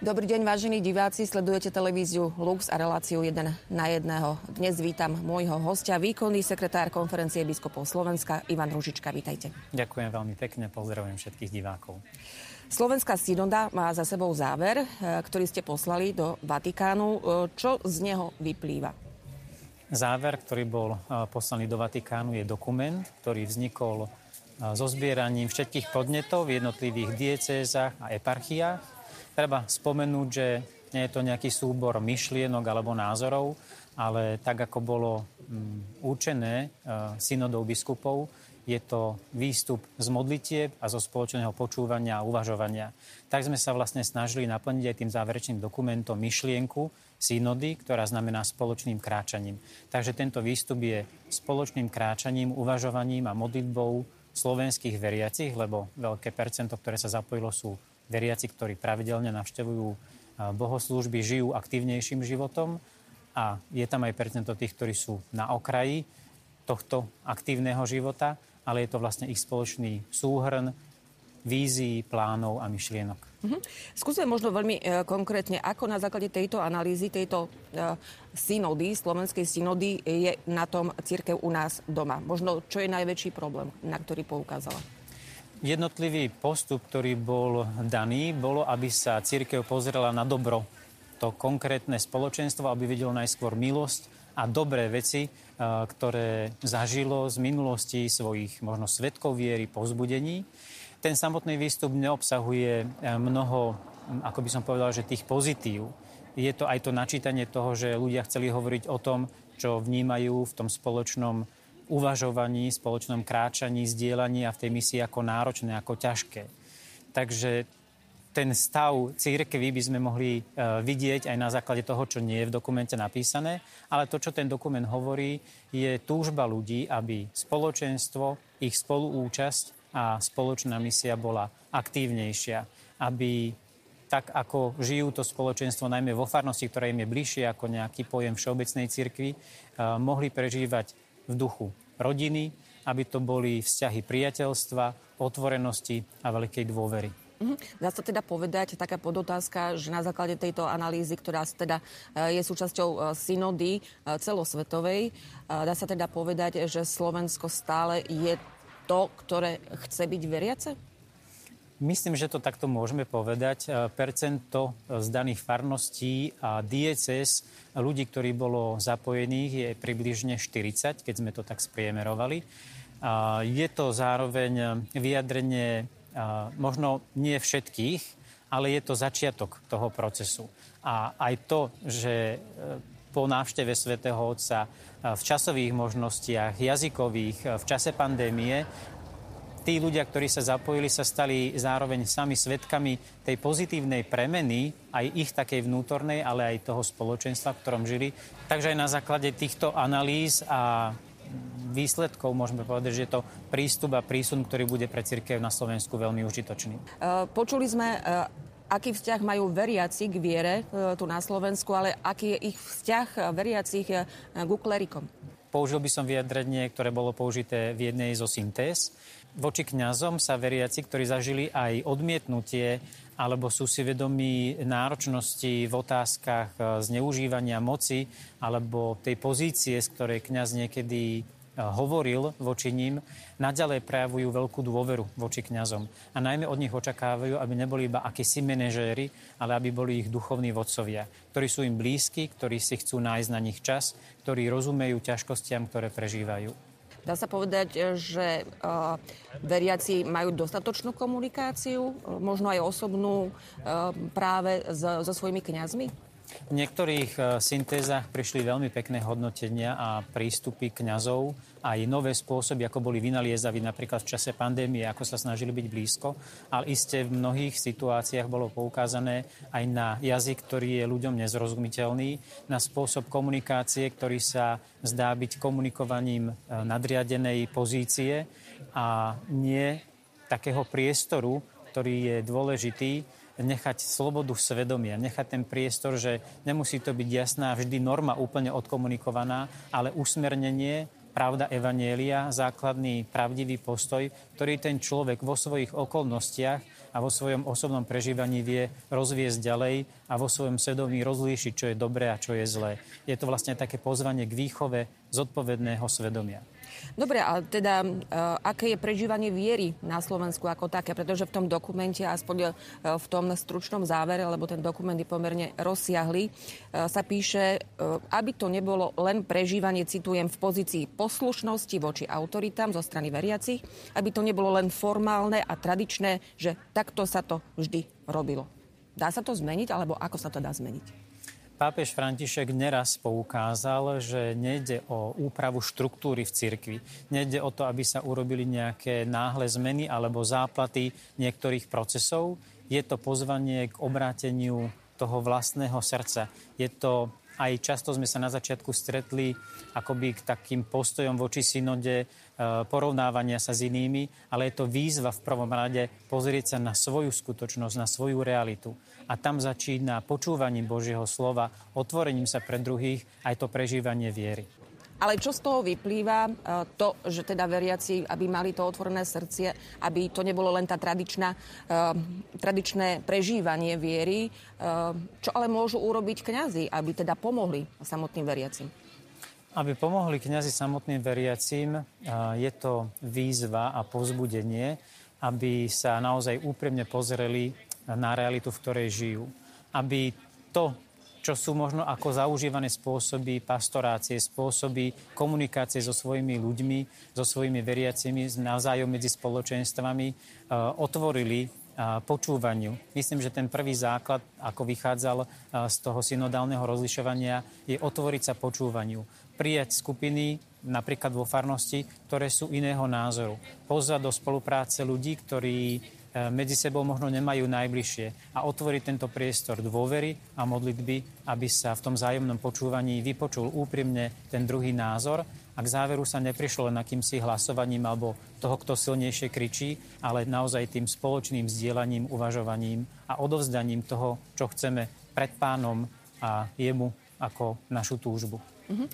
Dobrý deň, vážení diváci. Sledujete televíziu Lux a reláciu 1 na 1. Dnes vítam môjho hostia, výkonný sekretár konferencie biskupov Slovenska, Ivan Ružička. Vítajte. Ďakujem veľmi pekne, pozdravujem všetkých divákov. Slovenská synoda má za sebou záver, e, ktorý ste poslali do Vatikánu. E, čo z neho vyplýva? Záver, ktorý bol e, poslaný do Vatikánu, je dokument, ktorý vznikol so zbieraním všetkých podnetov v jednotlivých diecézach a eparchiách Treba spomenúť, že nie je to nejaký súbor myšlienok alebo názorov, ale tak, ako bolo mm, určené e, synodou biskupov, je to výstup z modlitieb a zo spoločného počúvania a uvažovania. Tak sme sa vlastne snažili naplniť aj tým záverečným dokumentom myšlienku synody, ktorá znamená spoločným kráčaním. Takže tento výstup je spoločným kráčaním, uvažovaním a modlitbou slovenských veriacich, lebo veľké percento, ktoré sa zapojilo, sú veriaci, ktorí pravidelne navštevujú bohoslúžby, žijú aktívnejším životom a je tam aj percento tých, ktorí sú na okraji tohto aktívneho života, ale je to vlastne ich spoločný súhrn vízií, plánov a myšlienok. Mm-hmm. Skúsme možno veľmi e, konkrétne, ako na základe tejto analýzy, tejto e, synody, slovenskej synody, je na tom církev u nás doma. Možno, čo je najväčší problém, na ktorý poukázala? Jednotlivý postup, ktorý bol daný, bolo, aby sa církev pozrela na dobro to konkrétne spoločenstvo, aby videlo najskôr milosť a dobré veci, e, ktoré zažilo z minulosti svojich možno svetkov viery, pozbudení. Ten samotný výstup neobsahuje e, mnoho, ako by som povedal, že tých pozitív. Je to aj to načítanie toho, že ľudia chceli hovoriť o tom, čo vnímajú v tom spoločnom uvažovaní, spoločnom kráčaní, zdieľaní a v tej misii ako náročné, ako ťažké. Takže ten stav církvy by sme mohli e, vidieť aj na základe toho, čo nie je v dokumente napísané, ale to, čo ten dokument hovorí, je túžba ľudí, aby spoločenstvo, ich spoluúčasť a spoločná misia bola aktívnejšia, aby tak ako žijú to spoločenstvo, najmä vo farnosti, ktoré im je bližšie ako nejaký pojem všeobecnej cirkvi, e, mohli prežívať v duchu rodiny, aby to boli vzťahy priateľstva, otvorenosti a veľkej dôvery. Mhm. Dá sa teda povedať, taká podotázka, že na základe tejto analýzy, ktorá teda e, je súčasťou e, synody e, celosvetovej, dá sa teda povedať, že Slovensko stále je to, ktoré chce byť veriace? Myslím, že to takto môžeme povedať. E, percento z daných farností a dieces ľudí, ktorí bolo zapojených, je približne 40, keď sme to tak spriemerovali. Je to zároveň vyjadrenie možno nie všetkých, ale je to začiatok toho procesu. A aj to, že e, po návšteve svätého Otca v časových možnostiach, jazykových, v čase pandémie tí ľudia, ktorí sa zapojili, sa stali zároveň sami svetkami tej pozitívnej premeny, aj ich takej vnútornej, ale aj toho spoločenstva, v ktorom žili. Takže aj na základe týchto analýz a výsledkov môžeme povedať, že je to prístup a prísun, ktorý bude pre církev na Slovensku veľmi užitočný. E, počuli sme, e, aký vzťah majú veriaci k viere e, tu na Slovensku, ale aký je ich vzťah veriacich k klerikom? Použil by som vyjadrenie, ktoré bolo použité v jednej zo syntéz voči kňazom sa veriaci, ktorí zažili aj odmietnutie alebo sú si vedomí náročnosti v otázkach e, zneužívania moci alebo tej pozície, z ktorej kňaz niekedy e, hovoril voči ním, naďalej prejavujú veľkú dôveru voči kňazom. A najmä od nich očakávajú, aby neboli iba akísi manažéri, ale aby boli ich duchovní vodcovia, ktorí sú im blízki, ktorí si chcú nájsť na nich čas, ktorí rozumejú ťažkostiam, ktoré prežívajú. Dá sa povedať, že uh, veriaci majú dostatočnú komunikáciu, možno aj osobnú práve so svojimi kňazmi? V niektorých e, syntézach prišli veľmi pekné hodnotenia a prístupy kňazov, aj nové spôsoby, ako boli vynaliezaví napríklad v čase pandémie, ako sa snažili byť blízko, ale iste v mnohých situáciách bolo poukázané aj na jazyk, ktorý je ľuďom nezrozumiteľný, na spôsob komunikácie, ktorý sa zdá byť komunikovaním e, nadriadenej pozície a nie takého priestoru, ktorý je dôležitý nechať slobodu svedomia, nechať ten priestor, že nemusí to byť jasná vždy norma úplne odkomunikovaná, ale usmernenie pravda Evanielia, základný pravdivý postoj, ktorý ten človek vo svojich okolnostiach a vo svojom osobnom prežívaní vie rozviesť ďalej a vo svojom svedomí rozlíšiť, čo je dobré a čo je zlé. Je to vlastne také pozvanie k výchove zodpovedného svedomia. Dobre, a teda uh, aké je prežívanie viery na Slovensku ako také? Pretože v tom dokumente, aspoň uh, v tom stručnom závere, lebo ten dokument je pomerne rozsiahly, uh, sa píše, aby to nebolo len prežívanie, citujem, v pozícii poslušnosti voči autoritám zo strany veriacich, aby to nebolo len formálne a tradičné, že takto sa to vždy robilo. Dá sa to zmeniť, alebo ako sa to dá zmeniť? Pápež František neraz poukázal, že nejde o úpravu štruktúry v cirkvi. Nejde o to, aby sa urobili nejaké náhle zmeny alebo záplaty niektorých procesov. Je to pozvanie k obráteniu toho vlastného srdca. Je to aj často sme sa na začiatku stretli akoby k takým postojom voči synode, porovnávania sa s inými, ale je to výzva v prvom rade pozrieť sa na svoju skutočnosť, na svoju realitu. A tam začína počúvaním Božieho slova, otvorením sa pre druhých, aj to prežívanie viery. Ale čo z toho vyplýva? E, to, že teda veriaci, aby mali to otvorené srdcie, aby to nebolo len tá tradičná, uh, tradičné prežívanie viery. Čo ale môžu urobiť kňazi, aby teda pomohli samotným veriacim? Aby pomohli kňazi samotným veriacim, je to výzva a povzbudenie, aby sa naozaj úprimne pozreli na realitu, v ktorej žijú. Aby to, čo sú možno ako zaužívané spôsoby pastorácie, spôsoby komunikácie so svojimi ľuďmi, so svojimi veriacimi, navzájom medzi spoločenstvami, otvorili počúvaniu. Myslím, že ten prvý základ, ako vychádzal z toho synodálneho rozlišovania, je otvoriť sa počúvaniu. Prijať skupiny, napríklad vo farnosti, ktoré sú iného názoru. Pozvať do spolupráce ľudí, ktorí E, medzi sebou možno nemajú najbližšie a otvoriť tento priestor dôvery a modlitby, aby sa v tom zájomnom počúvaní vypočul úprimne ten druhý názor a k záveru sa neprišlo len akýmsi hlasovaním alebo toho, kto silnejšie kričí, ale naozaj tým spoločným vzdielaním, uvažovaním a odovzdaním toho, čo chceme pred pánom a jemu ako našu túžbu. Mm-hmm.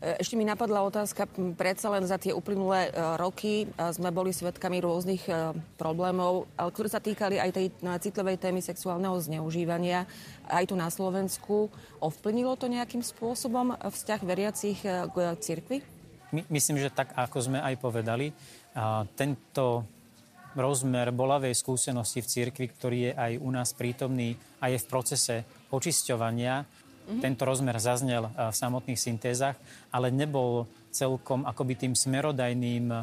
Ešte mi napadla otázka, predsa len za tie uplynulé e, roky e, sme boli svedkami rôznych problémov, ale ktoré sa týkali aj tej citlivej témy sexuálneho zneužívania aj tu na Slovensku. Ovplynilo to nejakým spôsobom vzťah veriacich k cirkvi? My, myslím, že tak, ako sme aj povedali, tento rozmer bolavej skúsenosti v cirkvi, ktorý je aj u nás prítomný a je v procese očisťovania, Mm-hmm. Tento rozmer zaznel v samotných syntézach, ale nebol celkom akoby tým smerodajným um,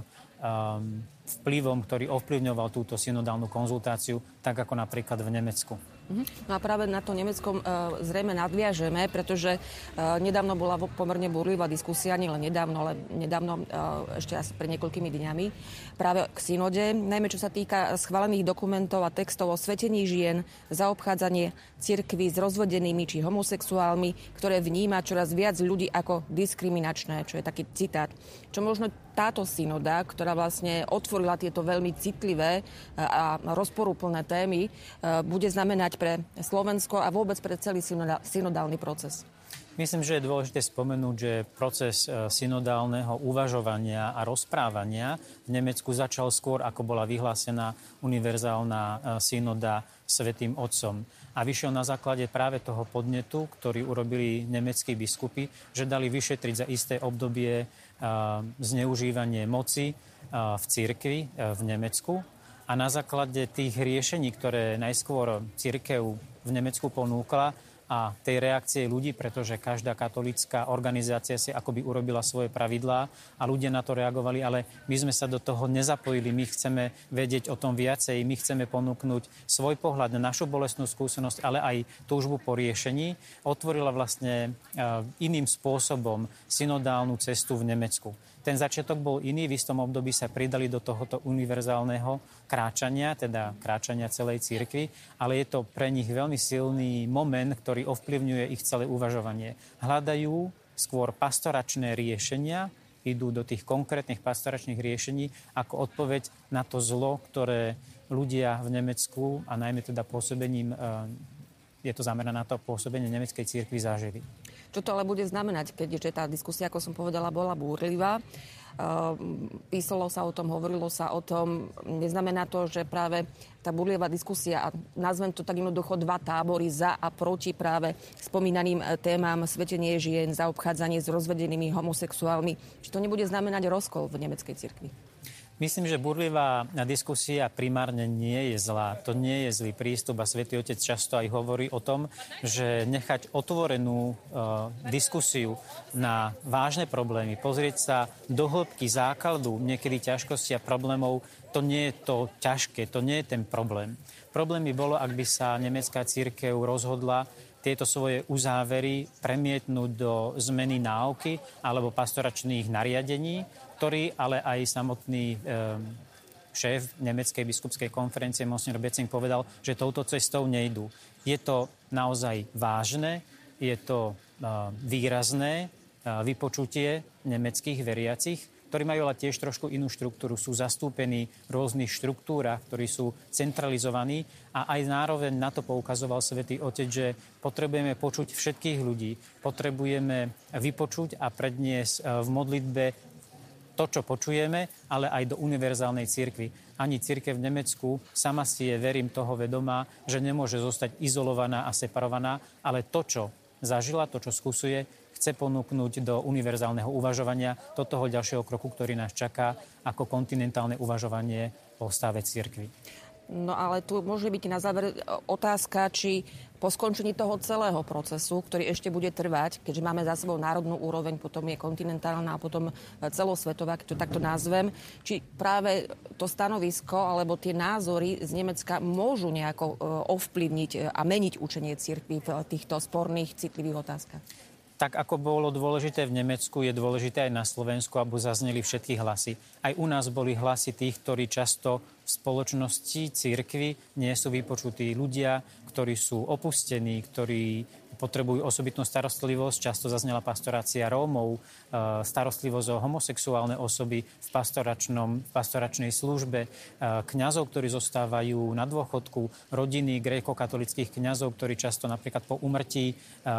vplyvom, ktorý ovplyvňoval túto synodálnu konzultáciu, tak ako napríklad v Nemecku. Mhm. No a práve na to Nemeckom e, zrejme nadviažeme, pretože e, nedávno bola pomerne burlivá diskusia, nie len nedávno, ale nedávno, e, ešte asi pred niekoľkými dňami, práve k synode, najmä čo sa týka schválených dokumentov a textov o svetení žien, zaobchádzanie cirkvy s rozvedenými či homosexuálmi, ktoré vníma čoraz viac ľudí ako diskriminačné, čo je taký citát. Čo možno táto synoda, ktorá vlastne otvorila tieto veľmi citlivé a rozporúplné témy, bude znamenať pre Slovensko a vôbec pre celý synodálny proces? Myslím, že je dôležité spomenúť, že proces e, synodálneho uvažovania a rozprávania v Nemecku začal skôr, ako bola vyhlásená univerzálna e, synoda Svetým Otcom. A vyšiel na základe práve toho podnetu, ktorý urobili nemeckí biskupy, že dali vyšetriť za isté obdobie e, zneužívanie moci v cirkvi v Nemecku. A na základe tých riešení, ktoré najskôr církev v Nemecku ponúkla a tej reakcie ľudí, pretože každá katolická organizácia si akoby urobila svoje pravidlá a ľudia na to reagovali, ale my sme sa do toho nezapojili, my chceme vedieť o tom viacej, my chceme ponúknuť svoj pohľad na našu bolestnú skúsenosť, ale aj túžbu po riešení. Otvorila vlastne e, iným spôsobom synodálnu cestu v Nemecku. Ten začiatok bol iný, v istom období sa pridali do tohoto univerzálneho kráčania, teda kráčania celej cirkvi, ale je to pre nich veľmi silný moment, ktorý ovplyvňuje ich celé uvažovanie. Hľadajú skôr pastoračné riešenia, idú do tých konkrétnych pastoračných riešení ako odpoveď na to zlo, ktoré ľudia v Nemecku a najmä teda pôsobením, eh, je to zamerané na to pôsobenie nemeckej církvy zažili. Čo to ale bude znamenať, keďže tá diskusia, ako som povedala, bola búrlivá? Ehm, písalo sa o tom, hovorilo sa o tom. Neznamená to, že práve tá burlievá diskusia, a nazvem to tak jednoducho dva tábory za a proti práve spomínaným e, témam svetenie žien, zaobchádzanie s rozvedenými homosexuálmi, či to nebude znamenať rozkol v nemeckej cirkvi? Myslím, že burlivá diskusia primárne nie je zlá. To nie je zlý prístup a Svetý Otec často aj hovorí o tom, že nechať otvorenú uh, diskusiu na vážne problémy, pozrieť sa do hĺbky základu niekedy ťažkosti a problémov, to nie je to ťažké, to nie je ten problém. Problém by bolo, ak by sa nemecká církev rozhodla tieto svoje uzávery premietnúť do zmeny náuky alebo pastoračných nariadení ktorý ale aj samotný šéf Nemeckej biskupskej konferencie Monsignor Becing povedal, že touto cestou nejdú. Je to naozaj vážne, je to výrazné vypočutie nemeckých veriacich, ktorí majú ale tiež trošku inú štruktúru. Sú zastúpení v rôznych štruktúrach, ktorí sú centralizovaní a aj zároveň na to poukazoval svätý Otec, že potrebujeme počuť všetkých ľudí, potrebujeme vypočuť a predniesť v modlitbe to, čo počujeme, ale aj do univerzálnej cirkvi. Ani cirkev v Nemecku sama si je, verím, toho vedomá, že nemôže zostať izolovaná a separovaná, ale to, čo zažila, to, čo skúsuje, chce ponúknuť do univerzálneho uvažovania, do toho ďalšieho kroku, ktorý nás čaká ako kontinentálne uvažovanie o stave cirkvi. No ale tu môže byť na záver otázka, či po skončení toho celého procesu, ktorý ešte bude trvať, keďže máme za sebou národnú úroveň, potom je kontinentálna a potom e, celosvetová, keď to takto názvem, či práve to stanovisko alebo tie názory z Nemecka môžu nejako e, ovplyvniť e, a meniť učenie cirkvi v týchto sporných, citlivých otázkach? Tak ako bolo dôležité v Nemecku, je dôležité aj na Slovensku, aby zazneli všetky hlasy. Aj u nás boli hlasy tých, ktorí často v spoločnosti církvy nie sú vypočutí ľudia, ktorí sú opustení, ktorí potrebujú osobitnú starostlivosť. Často zaznela pastorácia Rómov, e, starostlivosť o homosexuálne osoby v, pastoračnom, v pastoračnej službe, e, kňazov, ktorí zostávajú na dôchodku, rodiny gréko-katolických kňazov, ktorí často napríklad po umrtí e,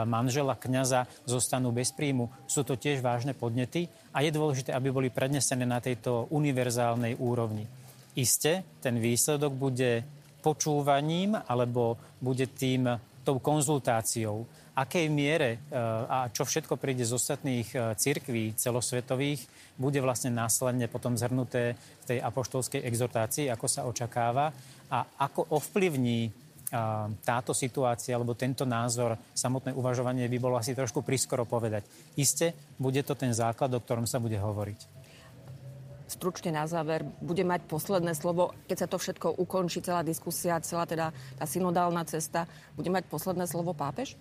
manžela kňaza zostanú bez príjmu. Sú to tiež vážne podnety a je dôležité, aby boli prednesené na tejto univerzálnej úrovni. Isté, ten výsledok bude počúvaním alebo bude tým tou konzultáciou, akej miere e, a čo všetko príde z ostatných e, cirkví celosvetových, bude vlastne následne potom zhrnuté v tej apoštolskej exhortácii, ako sa očakáva? A ako ovplyvní e, táto situácia alebo tento názor, samotné uvažovanie by bolo asi trošku prískoro povedať. Isté, bude to ten základ, o ktorom sa bude hovoriť stručne na záver bude mať posledné slovo, keď sa to všetko ukončí, celá diskusia, celá teda tá synodálna cesta, bude mať posledné slovo pápež?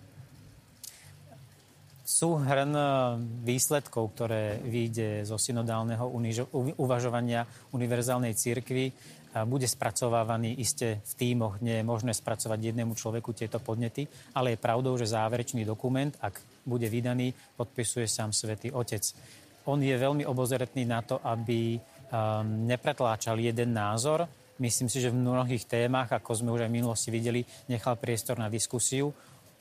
Súhrn e, výsledkov, ktoré vyjde zo synodálneho uvažovania univerzálnej cirkvi, bude spracovávaný iste v týmoch. Nie je možné spracovať jednému človeku tieto podnety, ale je pravdou, že záverečný dokument, ak bude vydaný, podpisuje sám svätý Otec on je veľmi obozretný na to, aby um, nepretláčal jeden názor. Myslím si, že v mnohých témach, ako sme už aj v minulosti videli, nechal priestor na diskusiu.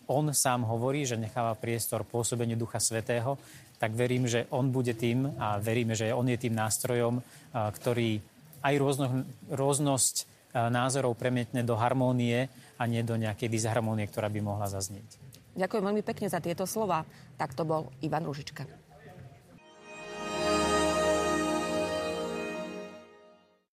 On sám hovorí, že necháva priestor pôsobeniu Ducha Svetého, tak verím, že on bude tým a veríme, že on je tým nástrojom, ktorý aj rôzno, rôznosť názorov premietne do harmónie a nie do nejakej disharmónie, ktorá by mohla zaznieť. Ďakujem veľmi pekne za tieto slova. Tak to bol Ivan Ružička.